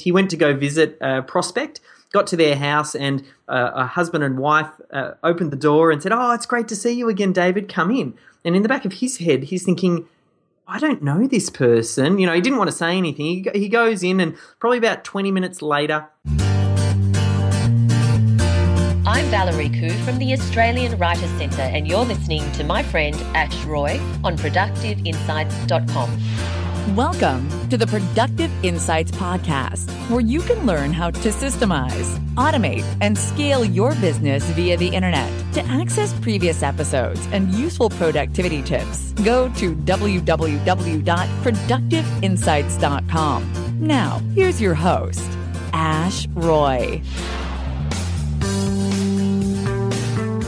He went to go visit a prospect, got to their house, and uh, a husband and wife uh, opened the door and said, Oh, it's great to see you again, David. Come in. And in the back of his head, he's thinking, I don't know this person. You know, he didn't want to say anything. He, he goes in, and probably about 20 minutes later, I'm Valerie Khoo from the Australian Writers Centre, and you're listening to my friend Ash Roy on ProductiveInsights.com. Welcome to the Productive Insights Podcast, where you can learn how to systemize, automate, and scale your business via the internet. To access previous episodes and useful productivity tips, go to www.productiveinsights.com. Now, here's your host, Ash Roy.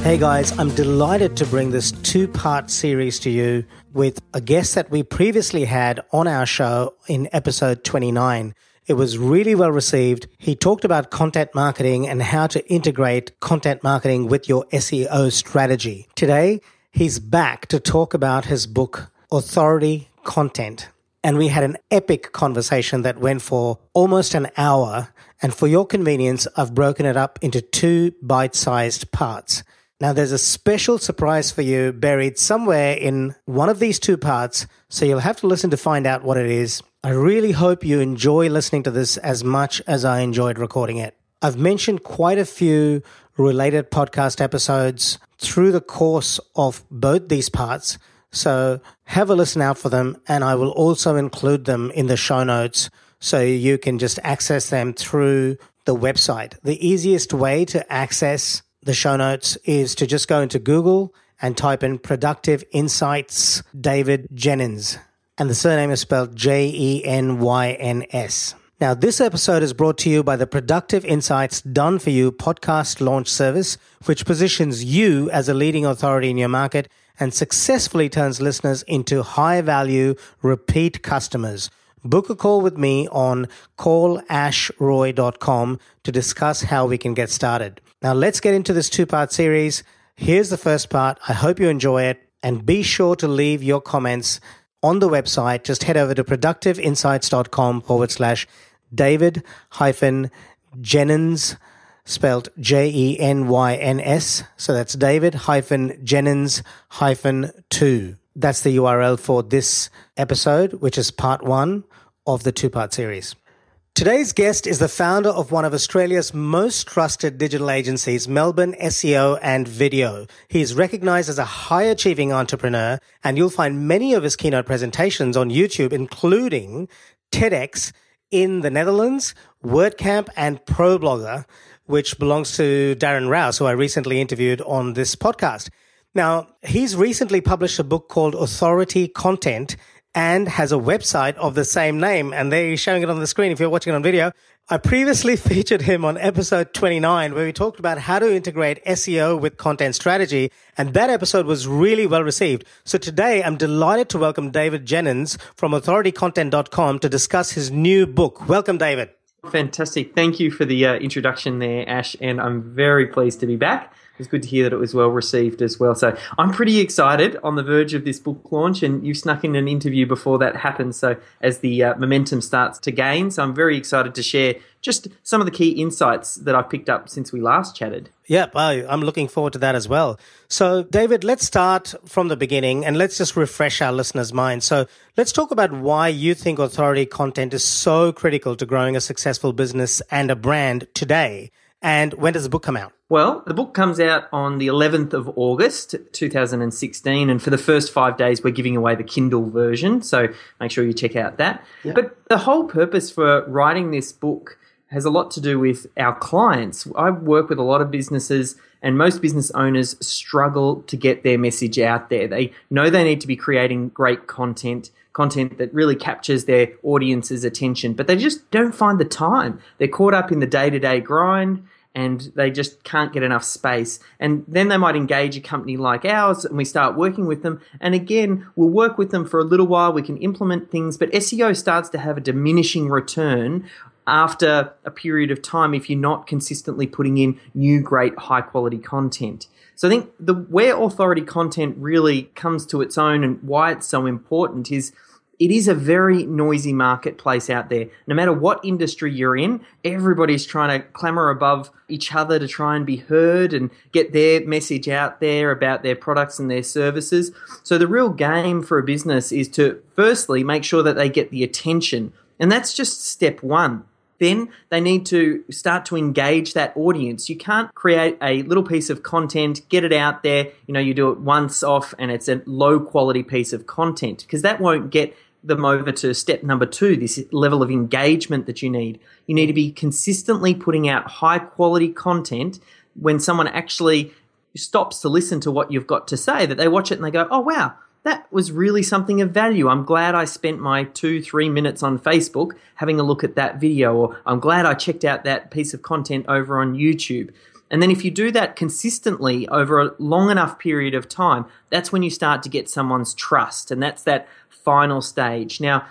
Hey guys, I'm delighted to bring this two part series to you with a guest that we previously had on our show in episode 29. It was really well received. He talked about content marketing and how to integrate content marketing with your SEO strategy. Today, he's back to talk about his book, Authority Content. And we had an epic conversation that went for almost an hour. And for your convenience, I've broken it up into two bite sized parts. Now, there's a special surprise for you buried somewhere in one of these two parts, so you'll have to listen to find out what it is. I really hope you enjoy listening to this as much as I enjoyed recording it. I've mentioned quite a few related podcast episodes through the course of both these parts, so have a listen out for them, and I will also include them in the show notes so you can just access them through the website. The easiest way to access the show notes is to just go into Google and type in Productive Insights David Jenyns. And the surname is spelled J E N Y N S. Now, this episode is brought to you by the Productive Insights Done For You podcast launch service, which positions you as a leading authority in your market and successfully turns listeners into high value repeat customers. Book a call with me on callashroy.com to discuss how we can get started. Now, let's get into this two part series. Here's the first part. I hope you enjoy it. And be sure to leave your comments on the website. Just head over to productiveinsights.com forward slash David hyphen Jenyns, spelled J E N Y N S. So that's David hyphen Jenyns hyphen two. That's the URL for this episode, which is part one of the two part series. Today's guest is the founder of one of Australia's most trusted digital agencies, Melbourne SEO and Video. He is recognized as a high achieving entrepreneur, and you'll find many of his keynote presentations on YouTube, including TEDx in the Netherlands, WordCamp, and ProBlogger, which belongs to Darren Rowse, who I recently interviewed on this podcast. Now, he's recently published a book called Authority Content and has a website of the same name. And there he's showing it on the screen if you're watching it on video. I previously featured him on episode 29 where we talked about how to integrate SEO with content strategy. And that episode was really well received. So today I'm delighted to welcome David Jenyns from authoritycontent.com to discuss his new book. Welcome, David. Fantastic. Thank you for the uh, introduction there, Ash. And I'm very pleased to be back. Was good to hear that it was well received as well. So I'm pretty excited on the verge of this book launch, and you snuck in an interview before that happened. So as the uh, momentum starts to gain, so I'm very excited to share just some of the key insights that I've picked up since we last chatted. Yep, I'm looking forward to that as well. So, David, let's start from the beginning and let's just refresh our listeners' minds. So, let's talk about why you think authority content is so critical to growing a successful business and a brand today. And when does the book come out? Well, the book comes out on the 11th of August 2016, and for the first five days, we're giving away the Kindle version. So make sure you check out that. Yeah. But the whole purpose for writing this book has a lot to do with our clients. I work with a lot of businesses, and most business owners struggle to get their message out there. They know they need to be creating great content content that really captures their audience's attention, but they just don't find the time. They're caught up in the day to day grind and they just can't get enough space. And then they might engage a company like ours and we start working with them. And again, we'll work with them for a little while. We can implement things, but SEO starts to have a diminishing return after a period of time if you're not consistently putting in new, great, high quality content. So I think the where authority content really comes to its own and why it's so important is it is a very noisy marketplace out there. No matter what industry you're in, everybody's trying to clamor above each other to try and be heard and get their message out there about their products and their services. So the real game for a business is to firstly make sure that they get the attention. And that's just step one then they need to start to engage that audience. You can't create a little piece of content, get it out there, you know, you do it once off and it's a low quality piece of content because that won't get them over to step number two, this level of engagement that you need. You need to be consistently putting out high quality content when someone actually stops to listen to what you've got to say, that they watch it and they go, oh, wow, that was really something of value. I'm glad I spent my two, three minutes on Facebook having a look at that video, or I'm glad I checked out that piece of content over on YouTube. And then if you do that consistently over a long enough period of time, that's when you start to get someone's trust. And that's that final stage. Now,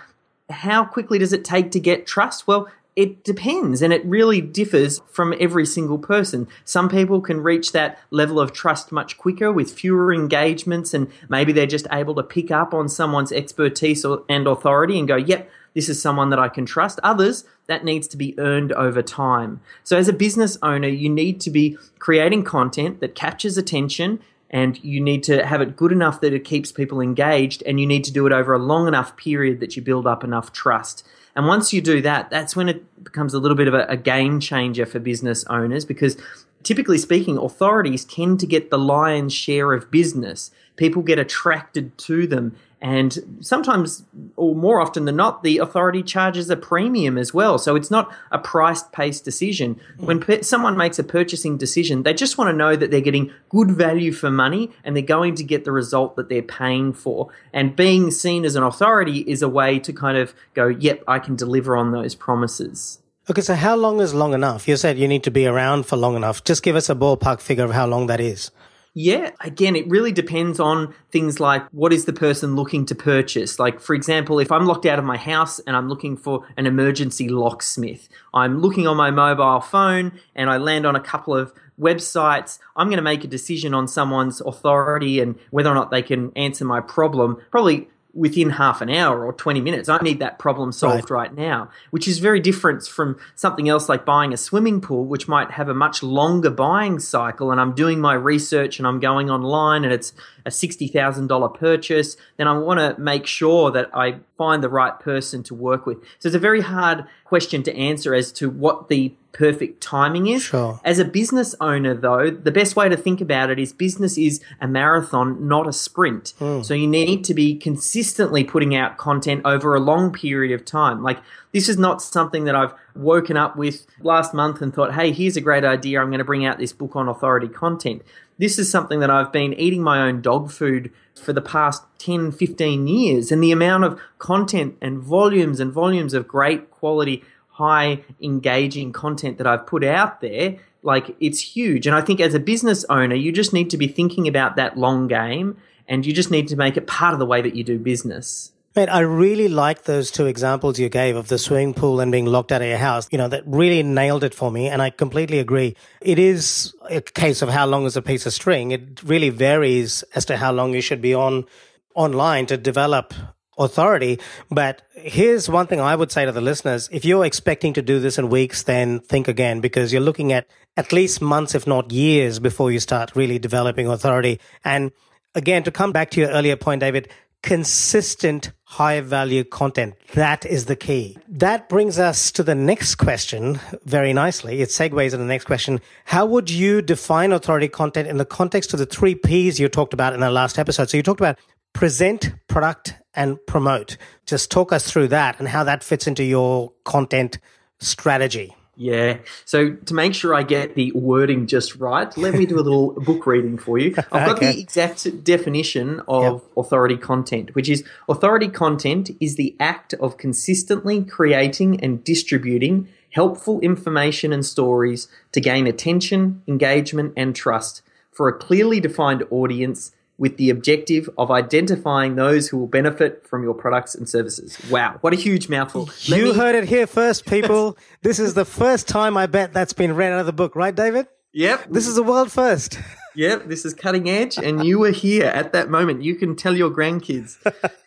how quickly does it take to get trust? Well, it depends and it really differs from every single person. Some people can reach that level of trust much quicker with fewer engagements and maybe they're just able to pick up on someone's expertise or, and authority and go, yep, this is someone that I can trust. Others, that needs to be earned over time. So as a business owner, you need to be creating content that captures attention and you need to have it good enough that it keeps people engaged and you need to do it over a long enough period that you build up enough trust. And once you do that, that's when it becomes a little bit of a, a game changer for business owners because typically speaking, authorities tend to get the lion's share of business. People get attracted to them and sometimes, or more often than not, the authority charges a premium as well. So it's not a price based decision. When pe- someone makes a purchasing decision, they just want to know that they're getting good value for money and they're going to get the result that they're paying for. And being seen as an authority is a way to kind of go, yep, I can deliver on those promises. Okay, so how long is long enough? You said you need to be around for long enough. Just give us a ballpark figure of how long that is. Yeah, again, it really depends on things like what is the person looking to purchase. Like, for example, if I'm locked out of my house and I'm looking for an emergency locksmith, I'm looking on my mobile phone and I land on a couple of websites. I'm going to make a decision on someone's authority and whether or not they can answer my problem. Probably within half an hour or 20 minutes. I need that problem solved right. right. now, which is very different from something else like buying a swimming pool, which might have a much longer buying cycle. And I'm doing my research and I'm going online and it's a $60,000 purchase. Then I want to make sure that I find the right person to work with. So it's a very hard question to answer as to what the perfect timing is. Sure. As a business owner, though, the best way to think about it is business is a marathon, not a sprint. Mm. So you need to be consistently putting out content over a long period of time. Like, this is not something that I've woken up with last month and thought, hey, here's a great idea. I'm going to bring out this book on authority content. This is something that I've been eating my own dog food for the past 10, 15 years. And the amount of content and volumes and volumes of great quality high engaging content that I've put out there, like it's huge. And I think as a business owner, you just need to be thinking about that long game and you just need to make it part of the way that you do business. Mate, I really like those two examples you gave of the swimming pool and being locked out of your house. You know, that really nailed it for me. And I completely agree. It is a case of how long is a piece of string. It really varies as to how long you should be on online to develop authority. But here's one thing I would say to the listeners. If you're expecting to do this in weeks, then think again because you're looking at at least months, if not years before you start really developing authority. And again, to come back to your earlier point, David, consistent high value content. That is the key. That brings us to the next question very nicely. It segues into the next question. How would you define authority content in the context of the three P's you talked about in the last episode? So you talked about present, product, and promote. Just talk us through that and how that fits into your content strategy. Yeah. So to make sure I get the wording just right, let me do a little book reading for you. I've got okay. the exact definition of yep. authority content, which is authority content is the act of consistently creating and distributing helpful information and stories to gain attention, engagement, and trust for a clearly defined audience with the objective of identifying those who will benefit from your products and services. Wow, what a huge mouthful. Let you me... heard it here first, people. this is the first time I bet that's been read out of the book, right, David? Yep. This is a world first. yep, this is cutting edge, and you were here at that moment. You can tell your grandkids.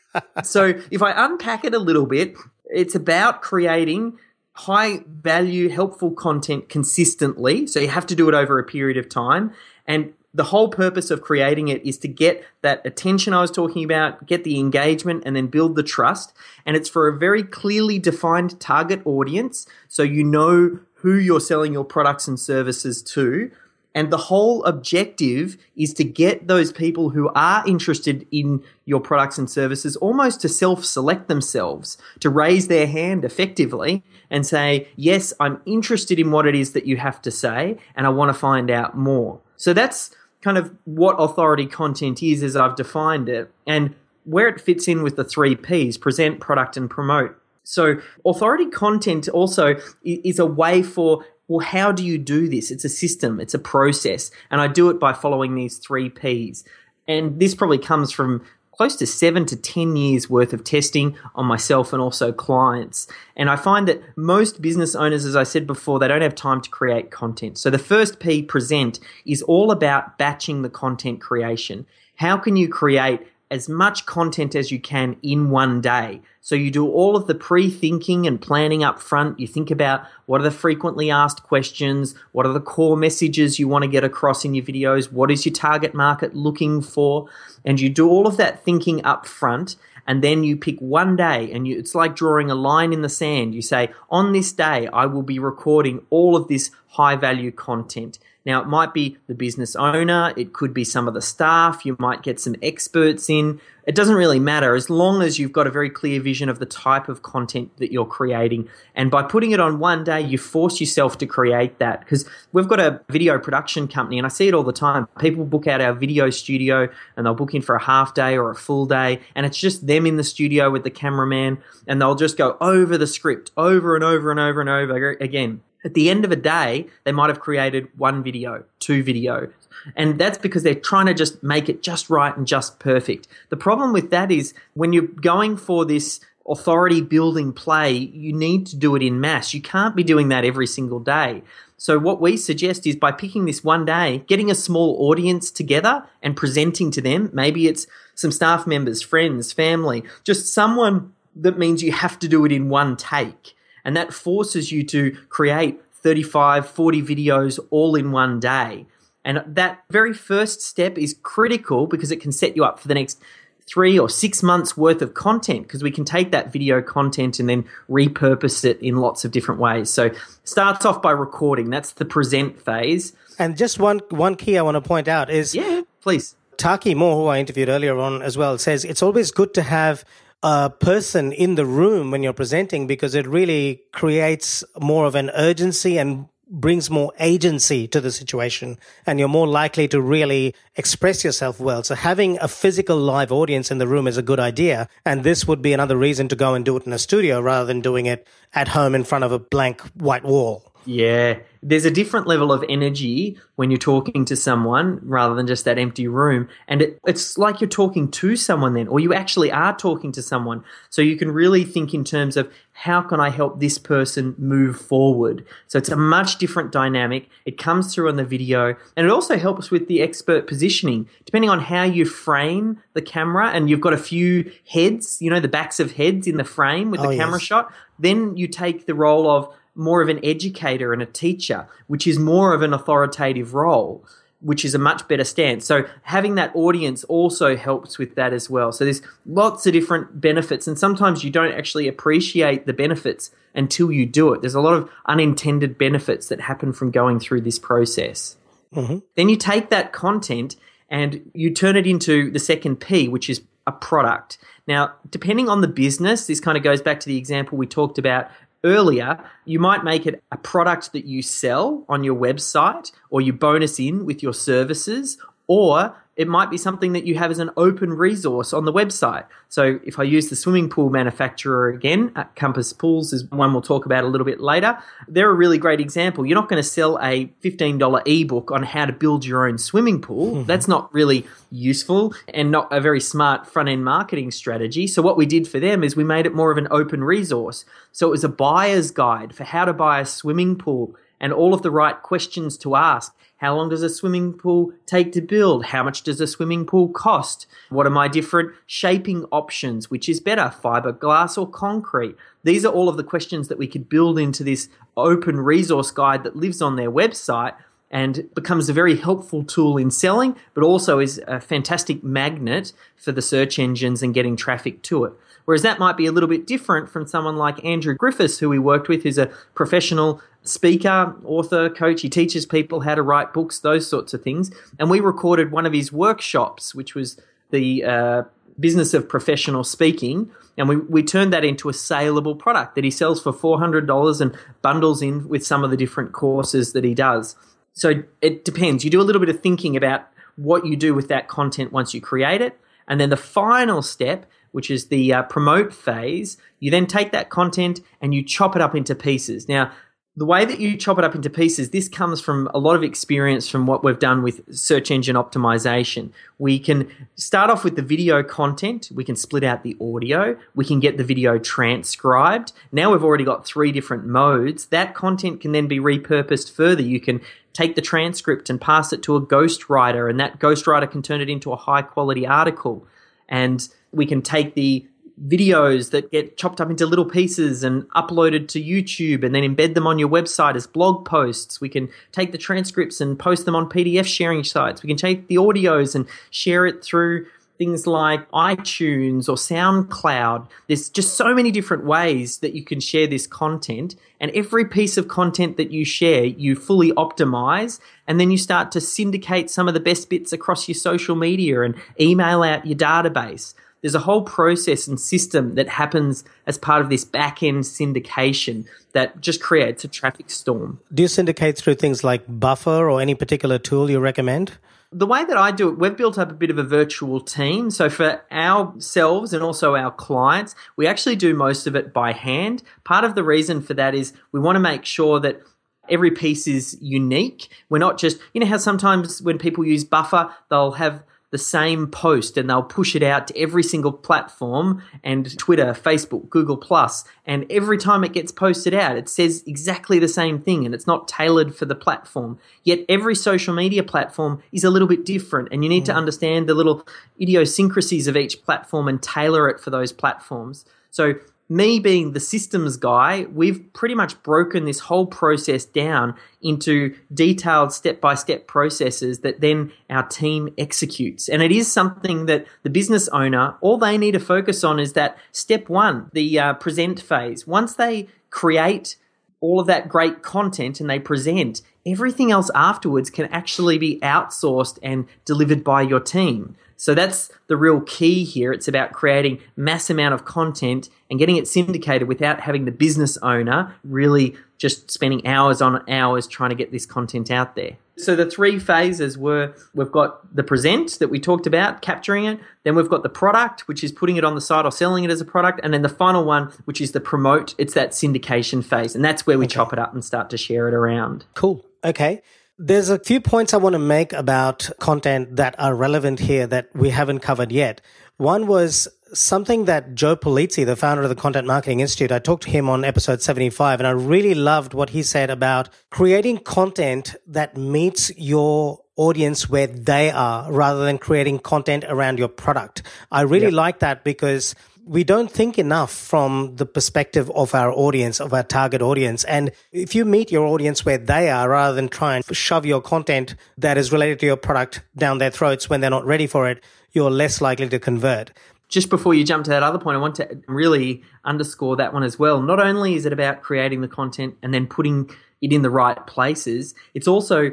so if I unpack it a little bit, it's about creating high value, helpful content consistently. So you have to do it over a period of time. And the whole purpose of creating it is to get that attention I was talking about, get the engagement, and then build the trust. And it's for a very clearly defined target audience. So you know who you're selling your products and services to. And the whole objective is to get those people who are interested in your products and services almost to self select themselves, to raise their hand effectively and say, Yes, I'm interested in what it is that you have to say, and I want to find out more. So that's kind of what authority content is as I've defined it and where it fits in with the three P's present, product, and promote. So, authority content also is a way for, well, how do you do this? It's a system, it's a process. And I do it by following these three P's. And this probably comes from close to seven to 10 years worth of testing on myself and also clients. And I find that most business owners, as I said before, they don't have time to create content. So the first P, present, is all about batching the content creation. How can you create as much content as you can in one day. So you do all of the pre-thinking and planning up front. You think about what are the frequently asked questions? What are the core messages you want to get across in your videos? What is your target market looking for? And you do all of that thinking up front and then you pick one day and you, it's like drawing a line in the sand. You say, on this day, I will be recording all of this high value content. Now, it might be the business owner, it could be some of the staff, you might get some experts in. It doesn't really matter as long as you've got a very clear vision of the type of content that you're creating. And by putting it on one day, you force yourself to create that. Because we've got a video production company, and I see it all the time. People book out our video studio and they'll book in for a half day or a full day, and it's just them in the studio with the cameraman, and they'll just go over the script over and over and over and over again at the end of a day, they might have created one video, two videos. And that's because they're trying to just make it just right and just perfect. The problem with that is when you're going for this authority building play, you need to do it in mass. You can't be doing that every single day. So what we suggest is by picking this one day, getting a small audience together and presenting to them. Maybe it's some staff members, friends, family, just someone that means you have to do it in one take. And that forces you to create 35, 40 videos all in one day. And that very first step is critical because it can set you up for the next three or six months worth of content because we can take that video content and then repurpose it in lots of different ways. So starts off by recording. That's the present phase. And just one one key I want to point out is yeah, please. Taki Moore, who I interviewed earlier on as well, says it's always good to have a person in the room when you're presenting because it really creates more of an urgency and brings more agency to the situation and you're more likely to really express yourself well. So having a physical live audience in the room is a good idea. And this would be another reason to go and do it in a studio rather than doing it at home in front of a blank white wall. Yeah, there's a different level of energy when you're talking to someone rather than just that empty room. And it, it's like you're talking to someone then, or you actually are talking to someone. So you can really think in terms of how can I help this person move forward? So it's a much different dynamic. It comes through on the video and it also helps with the expert positioning. Depending on how you frame the camera and you've got a few heads, you know, the backs of heads in the frame with oh, the camera yes. shot, then you take the role of more of an educator and a teacher, which is more of an authoritative role, which is a much better stance. So having that audience also helps with that as well. So there's lots of different benefits, and sometimes you don't actually appreciate the benefits until you do it. There's a lot of unintended benefits that happen from going through this process. Mm-hmm. Then you take that content and you turn it into the second P, which is a product. Now, depending on the business, this kind of goes back to the example we talked about earlier, you might make it a product that you sell on your website or you bonus in with your services, or it might be something that you have as an open resource on the website. So if I use the swimming pool manufacturer again, uh, Compass Pools is one we'll talk about a little bit later. They're a really great example. You're not going to sell a $15 ebook on how to build your own swimming pool. Mm-hmm. That's not really useful and not a very smart front end marketing strategy. So what we did for them is we made it more of an open resource. So it was a buyer's guide for how to buy a swimming pool and all of the right questions to ask. How long does a swimming pool take to build? How much does a swimming pool cost? What are my different shaping options? Which is better, fiberglass or concrete? These are all of the questions that we could build into this open resource guide that lives on their website and becomes a very helpful tool in selling, but also is a fantastic magnet for the search engines and getting traffic to it. Whereas that might be a little bit different from someone like Andrew Griffiths, who we worked with, who's a professional speaker, author, coach. He teaches people how to write books, those sorts of things. And we recorded one of his workshops, which was the uh, business of professional speaking. And we, we turned that into a saleable product that he sells for $400 and bundles in with some of the different courses that he does. So it depends. You do a little bit of thinking about what you do with that content once you create it. And then the final step, which is the uh, promote phase, you then take that content and you chop it up into pieces. Now, the way that you chop it up into pieces, this comes from a lot of experience from what we've done with search engine optimization. We can start off with the video content, we can split out the audio, we can get the video transcribed. Now we've already got three different modes. That content can then be repurposed further. You can take the transcript and pass it to a ghostwriter, and that ghostwriter can turn it into a high quality article. And we can take the videos that get chopped up into little pieces and uploaded to YouTube and then embed them on your website as blog posts. We can take the transcripts and post them on PDF sharing sites. We can take the audios and share it through things like iTunes or SoundCloud. There's just so many different ways that you can share this content. And every piece of content that you share, you fully optimize. And then you start to syndicate some of the best bits across your social media and email out your database there's a whole process and system that happens as part of this back end syndication that just creates a traffic storm. Do you syndicate through things like Buffer or any particular tool you recommend? The way that I do it, we've built up a bit of a virtual team. So for ourselves and also our clients, we actually do most of it by hand. Part of the reason for that is we want to make sure that every piece is unique. We're not just, you know, how sometimes when people use Buffer, they'll have the same post and they'll push it out to every single platform and Twitter, Facebook, Google Plus, and every time it gets posted out, it says exactly the same thing and it's not tailored for the platform. Yet every social media platform is a little bit different and you need mm. to understand the little idiosyncrasies of each platform and tailor it for those platforms. So me being the systems guy, we've pretty much broken this whole process down into detailed step by step processes that then our team executes. And it is something that the business owner, all they need to focus on is that step one, the uh, present phase. Once they create all of that great content and they present, everything else afterwards can actually be outsourced and delivered by your team. So that's the real key here. It's about creating mass amount of content and getting it syndicated without having the business owner really just spending hours on hours trying to get this content out there. So the three phases were we've got the present that we talked about, capturing it. Then we've got the product, which is putting it on the site or selling it as a product. And then the final one, which is the promote. It's that syndication phase. And that's where we okay. chop it up and start to share it around. Cool. Okay. There's a few points I want to make about content that are relevant here that we haven't covered yet. One was something that Joe Pulizzi, the founder of the Content Marketing Institute, I talked to him on episode 75, and I really loved what he said about creating content that meets your audience where they are rather than creating content around your product. I really yep. like that because we don't think enough from the perspective of our audience, of our target audience. And if you meet your audience where they are, rather than try and shove your content that is related to your product down their throats when they're not ready for it, you're less likely to convert. Just before you jump to that other point, I want to really underscore that one as well. Not only is it about creating the content and then putting it in the right places, it's also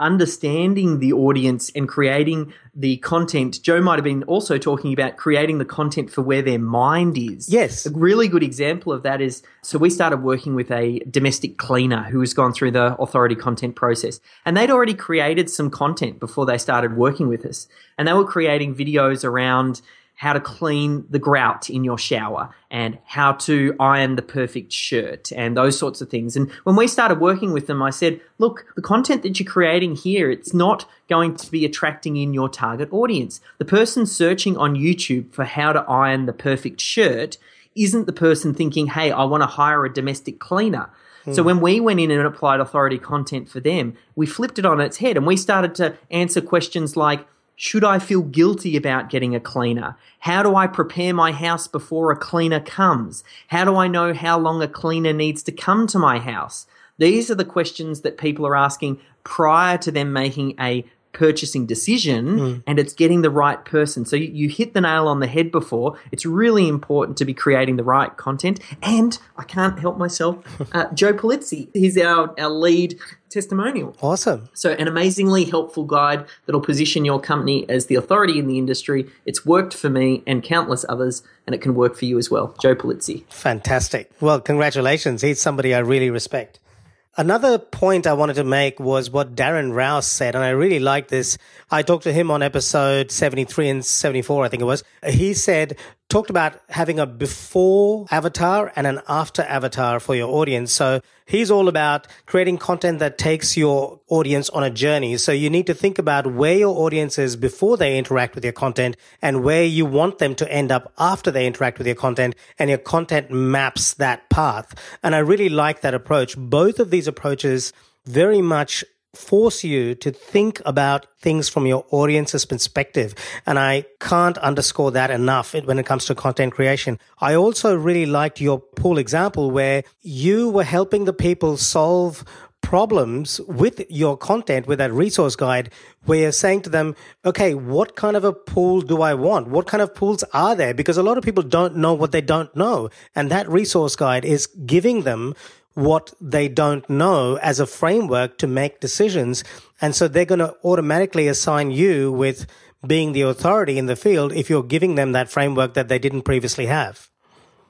understanding the audience and creating the content. Joe might have been also talking about creating the content for where their mind is. Yes. A really good example of that is so we started working with a domestic cleaner who has gone through the authority content process. And they'd already created some content before they started working with us. And they were creating videos around how to clean the grout in your shower and how to iron the perfect shirt and those sorts of things. And when we started working with them, I said, look, the content that you're creating here, it's not going to be attracting in your target audience. The person searching on YouTube for how to iron the perfect shirt isn't the person thinking, hey, I want to hire a domestic cleaner. Hmm. So when we went in and applied authority content for them, we flipped it on its head and we started to answer questions like, should I feel guilty about getting a cleaner? How do I prepare my house before a cleaner comes? How do I know how long a cleaner needs to come to my house? These are the questions that people are asking prior to them making a purchasing decision mm. and it's getting the right person. So you, you, hit the nail on the head before. It's really important to be creating the right content. And I can't help myself, uh, Joe Pulizzi, he's our, our lead testimonial. Awesome. So an amazingly helpful guide that'll position your company as the authority in the industry. It's worked for me and countless others and it can work for you as well. Joe Pulizzi. Fantastic. Well, congratulations. He's somebody I really respect. Another point I wanted to make was what Darren Rowse said, and I really like this. I talked to him on episode 73 and 74, I think it was. He said, talked about having a before avatar and an after avatar for your audience. So he's all about creating content that takes your audience on a journey. So you need to think about where your audience is before they interact with your content and where you want them to end up after they interact with your content and your content maps that path. And I really like that approach. Both of these approaches very much force you to think about things from your audience's perspective. And I can't underscore that enough when it comes to content creation. I also really liked your pool example where you were helping the people solve problems with your content with that resource guide where you're saying to them okay what kind of a pool do i want what kind of pools are there because a lot of people don't know what they don't know and that resource guide is giving them what they don't know as a framework to make decisions. And so they're going to automatically assign you with being the authority in the field if you're giving them that framework that they didn't previously have.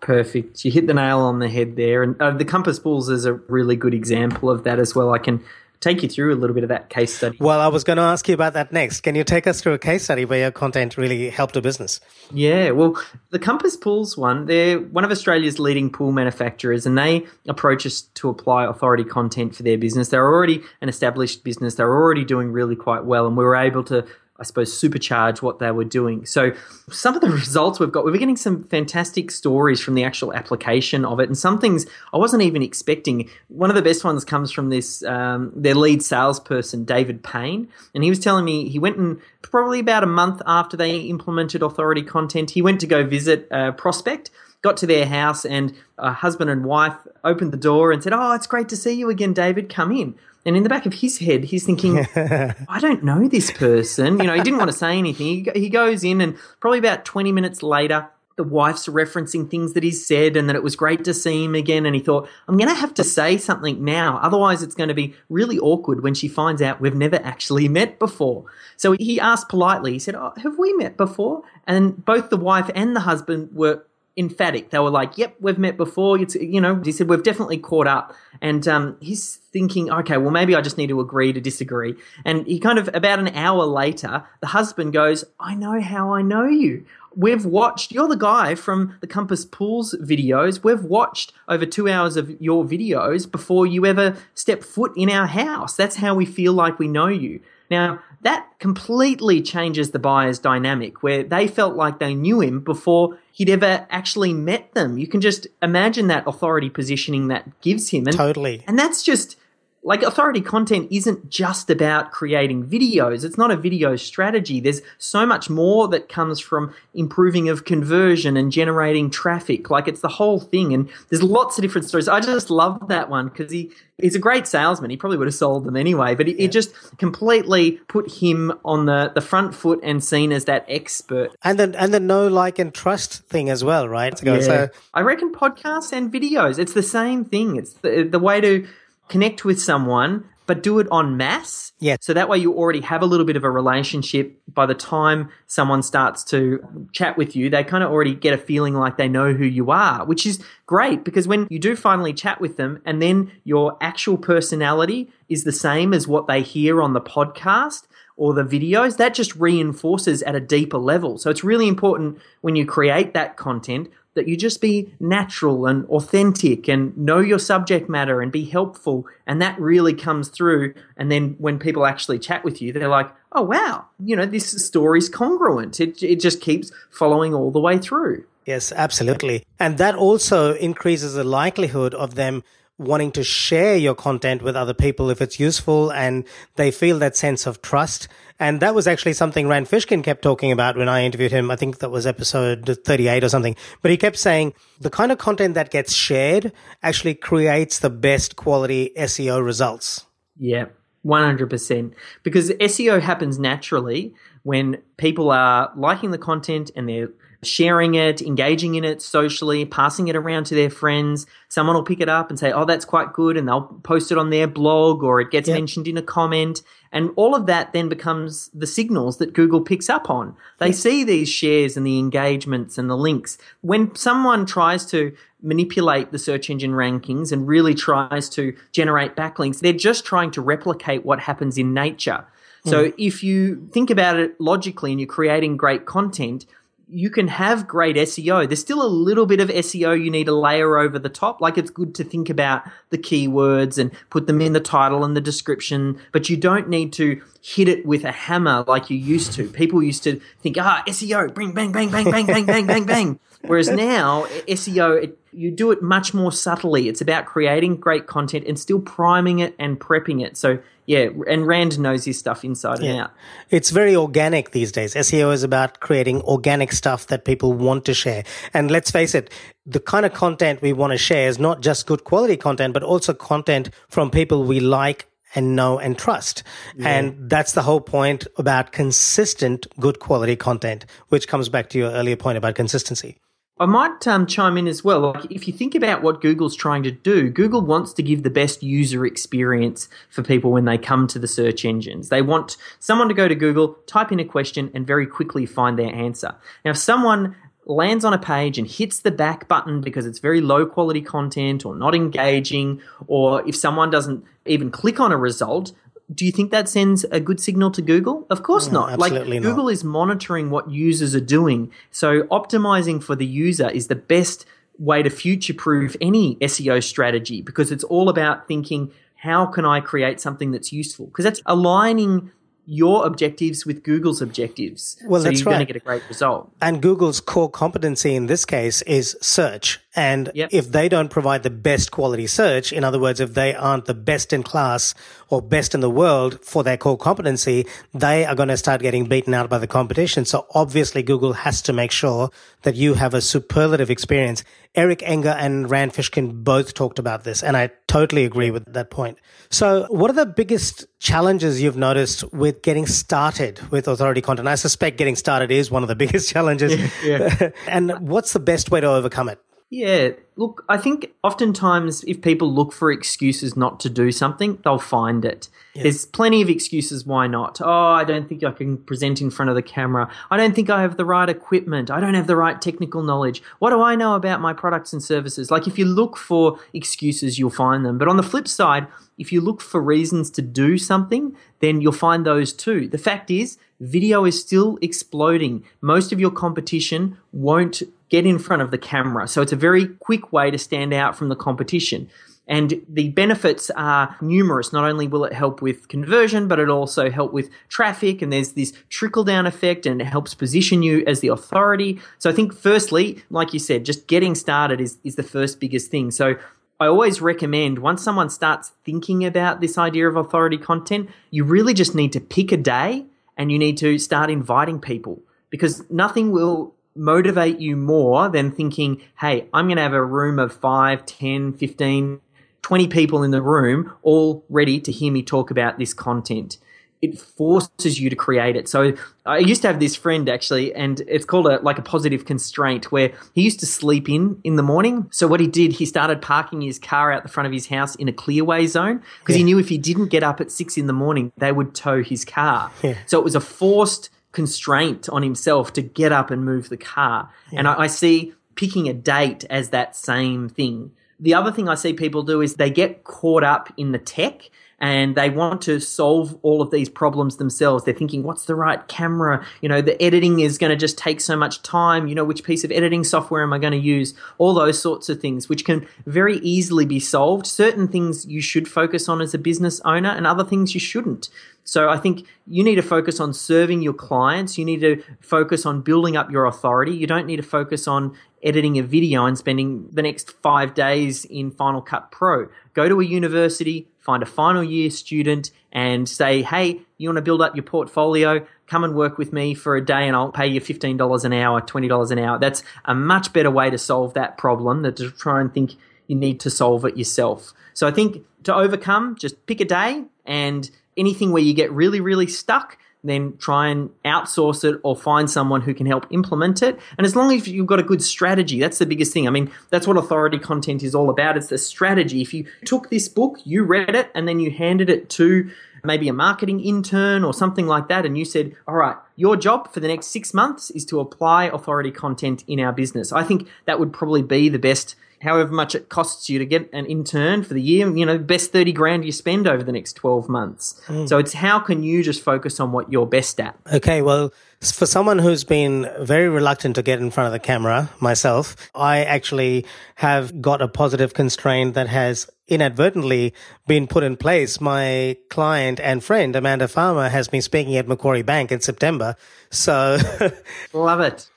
Perfect. You hit the nail on the head there. And uh, the Compass Pools is a really good example of that as well. I can take you through a little bit of that case study. Well, I was going to ask you about that next. Can you take us through a case study where your content really helped a business? Yeah, well, the Compass Pools one, they're one of Australia's leading pool manufacturers, and they approach us to apply authority content for their business. They're already an established business, they're already doing really quite well, and we were able to I suppose, supercharge what they were doing. So, some of the results we've got, we are getting some fantastic stories from the actual application of it, and some things I wasn't even expecting. One of the best ones comes from this um, their lead salesperson, David Payne, and he was telling me he went and probably about a month after they implemented authority content, he went to go visit a prospect got to their house and a husband and wife opened the door and said, Oh, it's great to see you again, David. Come in. And in the back of his head, he's thinking, I don't know this person. You know, he didn't want to say anything. He, he goes in, and probably about 20 minutes later, the wife's referencing things that he said and that it was great to see him again. And he thought, I'm going to have to say something now. Otherwise, it's going to be really awkward when she finds out we've never actually met before. So he asked politely, he said, oh, Have we met before? And both the wife and the husband were emphatic. They were like, "Yep, we've met before." You know, he said we've definitely caught up, and um, he's thinking, "Okay, well, maybe I just need to agree to disagree." And he kind of about an hour later, the husband goes, "I know how I know you. We've watched. You're the guy from the Compass Pools videos. We've watched over two hours of your videos before you ever step foot in our house. That's how we feel like we know you." Now, that completely changes the buyer's dynamic where they felt like they knew him before he'd ever actually met them. You can just imagine that authority positioning that gives him. And, totally. And that's just like authority content isn't just about creating videos. It's not a video strategy. There's so much more that comes from improving of conversion and generating traffic. Like it's the whole thing. And there's lots of different stories. I just love that one because he, he's a great salesman. He probably would have sold them anyway, but it, yeah. it, just completely put him on the, the front foot and seen as that expert. And the, and the know, like, and trust thing as well, right? Yeah. So I reckon podcasts and videos, it's the same thing. It's the, the way to connect with someone, but do it en masse. Yeah. So that way you already have a little bit of a relationship. By the time someone starts to chat with you, they kind of already get a feeling like they know who you are, which is great because when you do finally chat with them and then your actual personality is the same as what they hear on the podcast, or the videos, that just reinforces at a deeper level. So it's really important when you create that content that you just be natural and authentic and know your subject matter and be helpful. And that really comes through. And then when people actually chat with you, they're like, oh, wow, you know, this story's congruent. It, it just keeps following all the way through. Yes, absolutely. And that also increases the likelihood of them wanting to share your content with other people if it's useful and they feel that sense of trust. And that was actually something Rand Fishkin kept talking about when I interviewed him. I think that was episode 38 or something. But he kept saying the kind of content that gets shared actually creates the best quality SEO results. Yeah, 100%. Because SEO happens naturally when people are liking the content and they're sharing it, engaging in it socially, passing it around to their friends. Someone will pick it up and say, Oh, that's quite good. And they'll post it on their blog or it gets yep. mentioned in a comment. And all of that then becomes the signals that Google picks up on. They yep. see these shares and the engagements and the links. When someone tries to manipulate the search engine rankings and really tries to generate backlinks, they're just trying to replicate what happens in nature. So mm. if you think about it logically and you're creating great content, you can have great SEO. There's still a little bit of SEO you need to layer over the top. Like it's good to think about the keywords and put them in the title and the description, but you don't need to hit it with a hammer like you used to. People used to think, ah, SEO, bang, bang, bang, bang, bang, bang, bang, bang, bang. Whereas now, SEO, it, you do it much more subtly. It's about creating great content and still priming it and prepping it. So yeah, and Rand knows his stuff inside yeah. and out. It's very organic these days. SEO is about creating organic stuff that people want to share. And let's face it, the kind of content we want to share is not just good quality content, but also content from people we like and know and trust. Yeah. And that's the whole point about consistent good quality content, which comes back to your earlier point about consistency. I might um, chime in as well. Like, if you think about what Google's trying to do, Google wants to give the best user experience for people when they come to the search engines. They want someone to go to Google, type in a question, and very quickly find their answer. Now, if someone lands on a page and hits the back button because it's very low quality content or not engaging, or if someone doesn't even click on a result, do you think that sends a good signal to Google? Of course no, not. Like Google is monitoring what users are doing. So optimizing for the user is the best way to future proof any SEO strategy because it's all about thinking how can I create something that's useful? Because that's aligning your objectives with Google's objectives. Well, so that's you're right. going to get a great result. And Google's core competency in this case is search. And yep. if they don't provide the best quality search, in other words, if they aren't the best in class or best in the world for their core competency, they are going to start getting beaten out by the competition. So obviously Google has to make sure that you have a superlative experience. Eric Enge and Rand Fishkin both talked about this, and I totally agree with that point. So what are the biggest challenges you've noticed with getting started with authority content? I suspect getting started is one of the biggest challenges. Yeah, yeah. and what's the best way to overcome it? Yeah, look, I think oftentimes if people look for excuses not to do something, they'll find it. Yeah. There's plenty of excuses why not. Oh, I don't think I can present in front of the camera. I don't think I have the right equipment. I don't have the right technical knowledge. What do I know about my products and services? Like if you look for excuses, you'll find them. But on the flip side, if you look for reasons to do something, then you'll find those too. The fact is, video is still exploding. Most of your competition won't get in front of the camera. So it's a very quick way to stand out from the competition. And the benefits are numerous. Not only will it help with conversion, but it also help with traffic. And there's this trickle down effect and it helps position you as the authority. So I think firstly, like you said, just getting started is, is the first biggest thing. So I always recommend once someone starts thinking about this idea of authority content, you really just need to pick a day and you need to start inviting people because nothing will motivate you more than thinking, hey, I'm going to have a room of 5, 10, 15, 20 people in the room all ready to hear me talk about this content. It forces you to create it. So I used to have this friend actually, and it's called a like a positive constraint where he used to sleep in in the morning. So what he did, he started parking his car out the front of his house in a clearway zone because yeah. he knew if he didn't get up at six in the morning, they would tow his car. Yeah. So it was a forced constraint on himself to get up and move the car. Yeah. And I, I see picking a date as that same thing. The other thing I see people do is they get caught up in the tech and they want to solve all of these problems themselves. They're thinking, what's the right camera? You know, the editing is going to just take so much time. You know, which piece of editing software am I going to use? All those sorts of things, which can very easily be solved. Certain things you should focus on as a business owner and other things you shouldn't. So I think you need to focus on serving your clients. You need to focus on building up your authority. You don't need to focus on editing a video and spending the next five days in Final Cut Pro. Go to a university, find a final year student, and say, hey, you want to build up your portfolio? Come and work with me for a day and I'll pay you $15 an hour, $20 an hour. That's a much better way to solve that problem than to try and think you need to solve it yourself. So I think to overcome, just pick a day and anything where you get really, really stuck, then try and outsource it or find someone who can help implement it. And as long as you've got a good strategy, that's the biggest thing. I mean, that's what authority content is all about. It's the strategy. If you took this book, you read it, and then you handed it to maybe a marketing intern or something like that, and you said, All right, your job for the next six months is to apply authority content in our business. I think that would probably be the best however much it costs you to get an intern for the year, you know, best 30 grand you spend over the next 12 months. Mm. So it's how can you just focus on what you're best at? Okay, well, for someone who's been very reluctant to get in front of the camera, myself, I actually have got a positive constraint that has inadvertently been put in place. My client and friend, Amanda Farmer, has been speaking at Macquarie Bank in September. So, love it.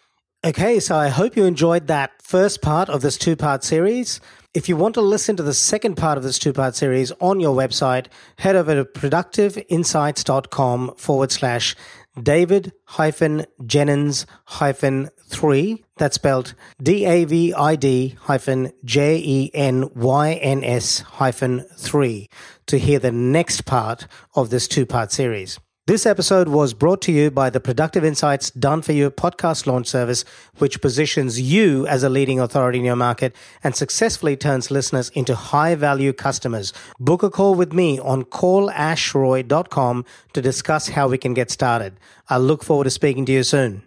Okay, so I hope you enjoyed that first part of this two part series. If you want to listen to the second part of this two part series on your website, head over to productiveinsights.com forward slash David hyphen Jenyns hyphen three. That's spelled D A V I D hyphen J E N Y N S hyphen three to hear the next part of this two part series. This episode was brought to you by the Productive Insights Done For You podcast launch service, which positions you as a leading authority in your market and successfully turns listeners into high value customers. Book a call with me on callashroy.com to discuss how we can get started. I look forward to speaking to you soon.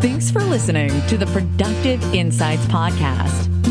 Thanks for listening to the Productive Insights podcast.